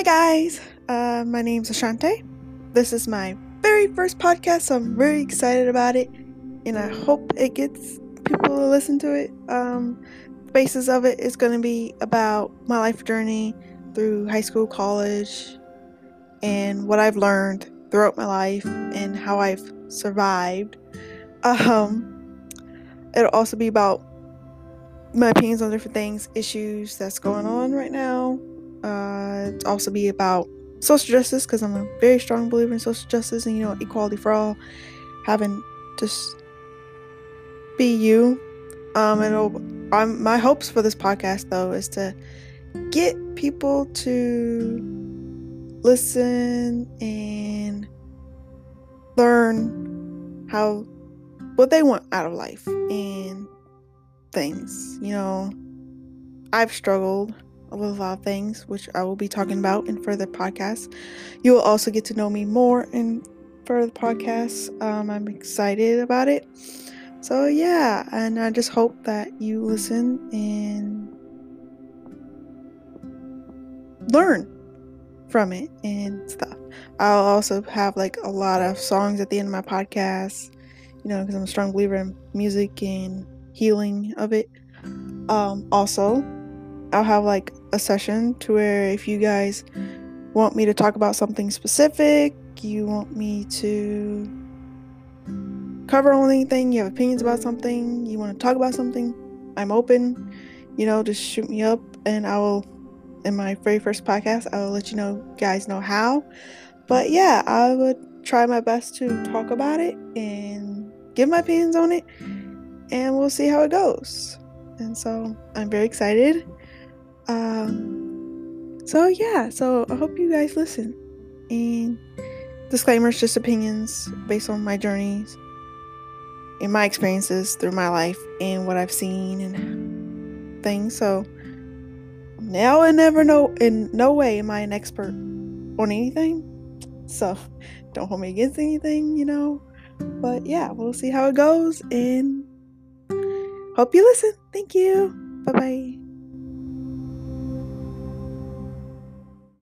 Hi, guys. Uh, my name's Ashante. This is my very first podcast, so I'm very excited about it, and I hope it gets people to listen to it. Um, the basis of it is going to be about my life journey through high school, college, and what I've learned throughout my life and how I've survived. Um, it'll also be about my opinions on different things, issues that's going on right now. Uh, also be about social justice because I'm a very strong believer in social justice and you know equality for all. Having just be you. Um, it'll. Um, my hopes for this podcast though is to get people to listen and learn how what they want out of life and things. You know, I've struggled with a lot of things, which I will be talking about in further podcasts. You will also get to know me more in further podcasts. Um, I'm excited about it. So, yeah, and I just hope that you listen and learn from it and stuff. I'll also have like a lot of songs at the end of my podcast, you know, because I'm a strong believer in music and healing of it. Um, also, I'll have like a session to where if you guys want me to talk about something specific, you want me to cover on anything, you have opinions about something, you want to talk about something, I'm open. You know, just shoot me up and I will in my very first podcast, I will let you know guys know how. But yeah, I would try my best to talk about it and give my opinions on it and we'll see how it goes. And so I'm very excited. Um, so yeah, so I hope you guys listen. And disclaimers, just opinions based on my journeys and my experiences through my life and what I've seen and things. So now I never know in no way am I an expert on anything. So don't hold me against anything, you know. But yeah, we'll see how it goes and hope you listen. Thank you. Bye bye.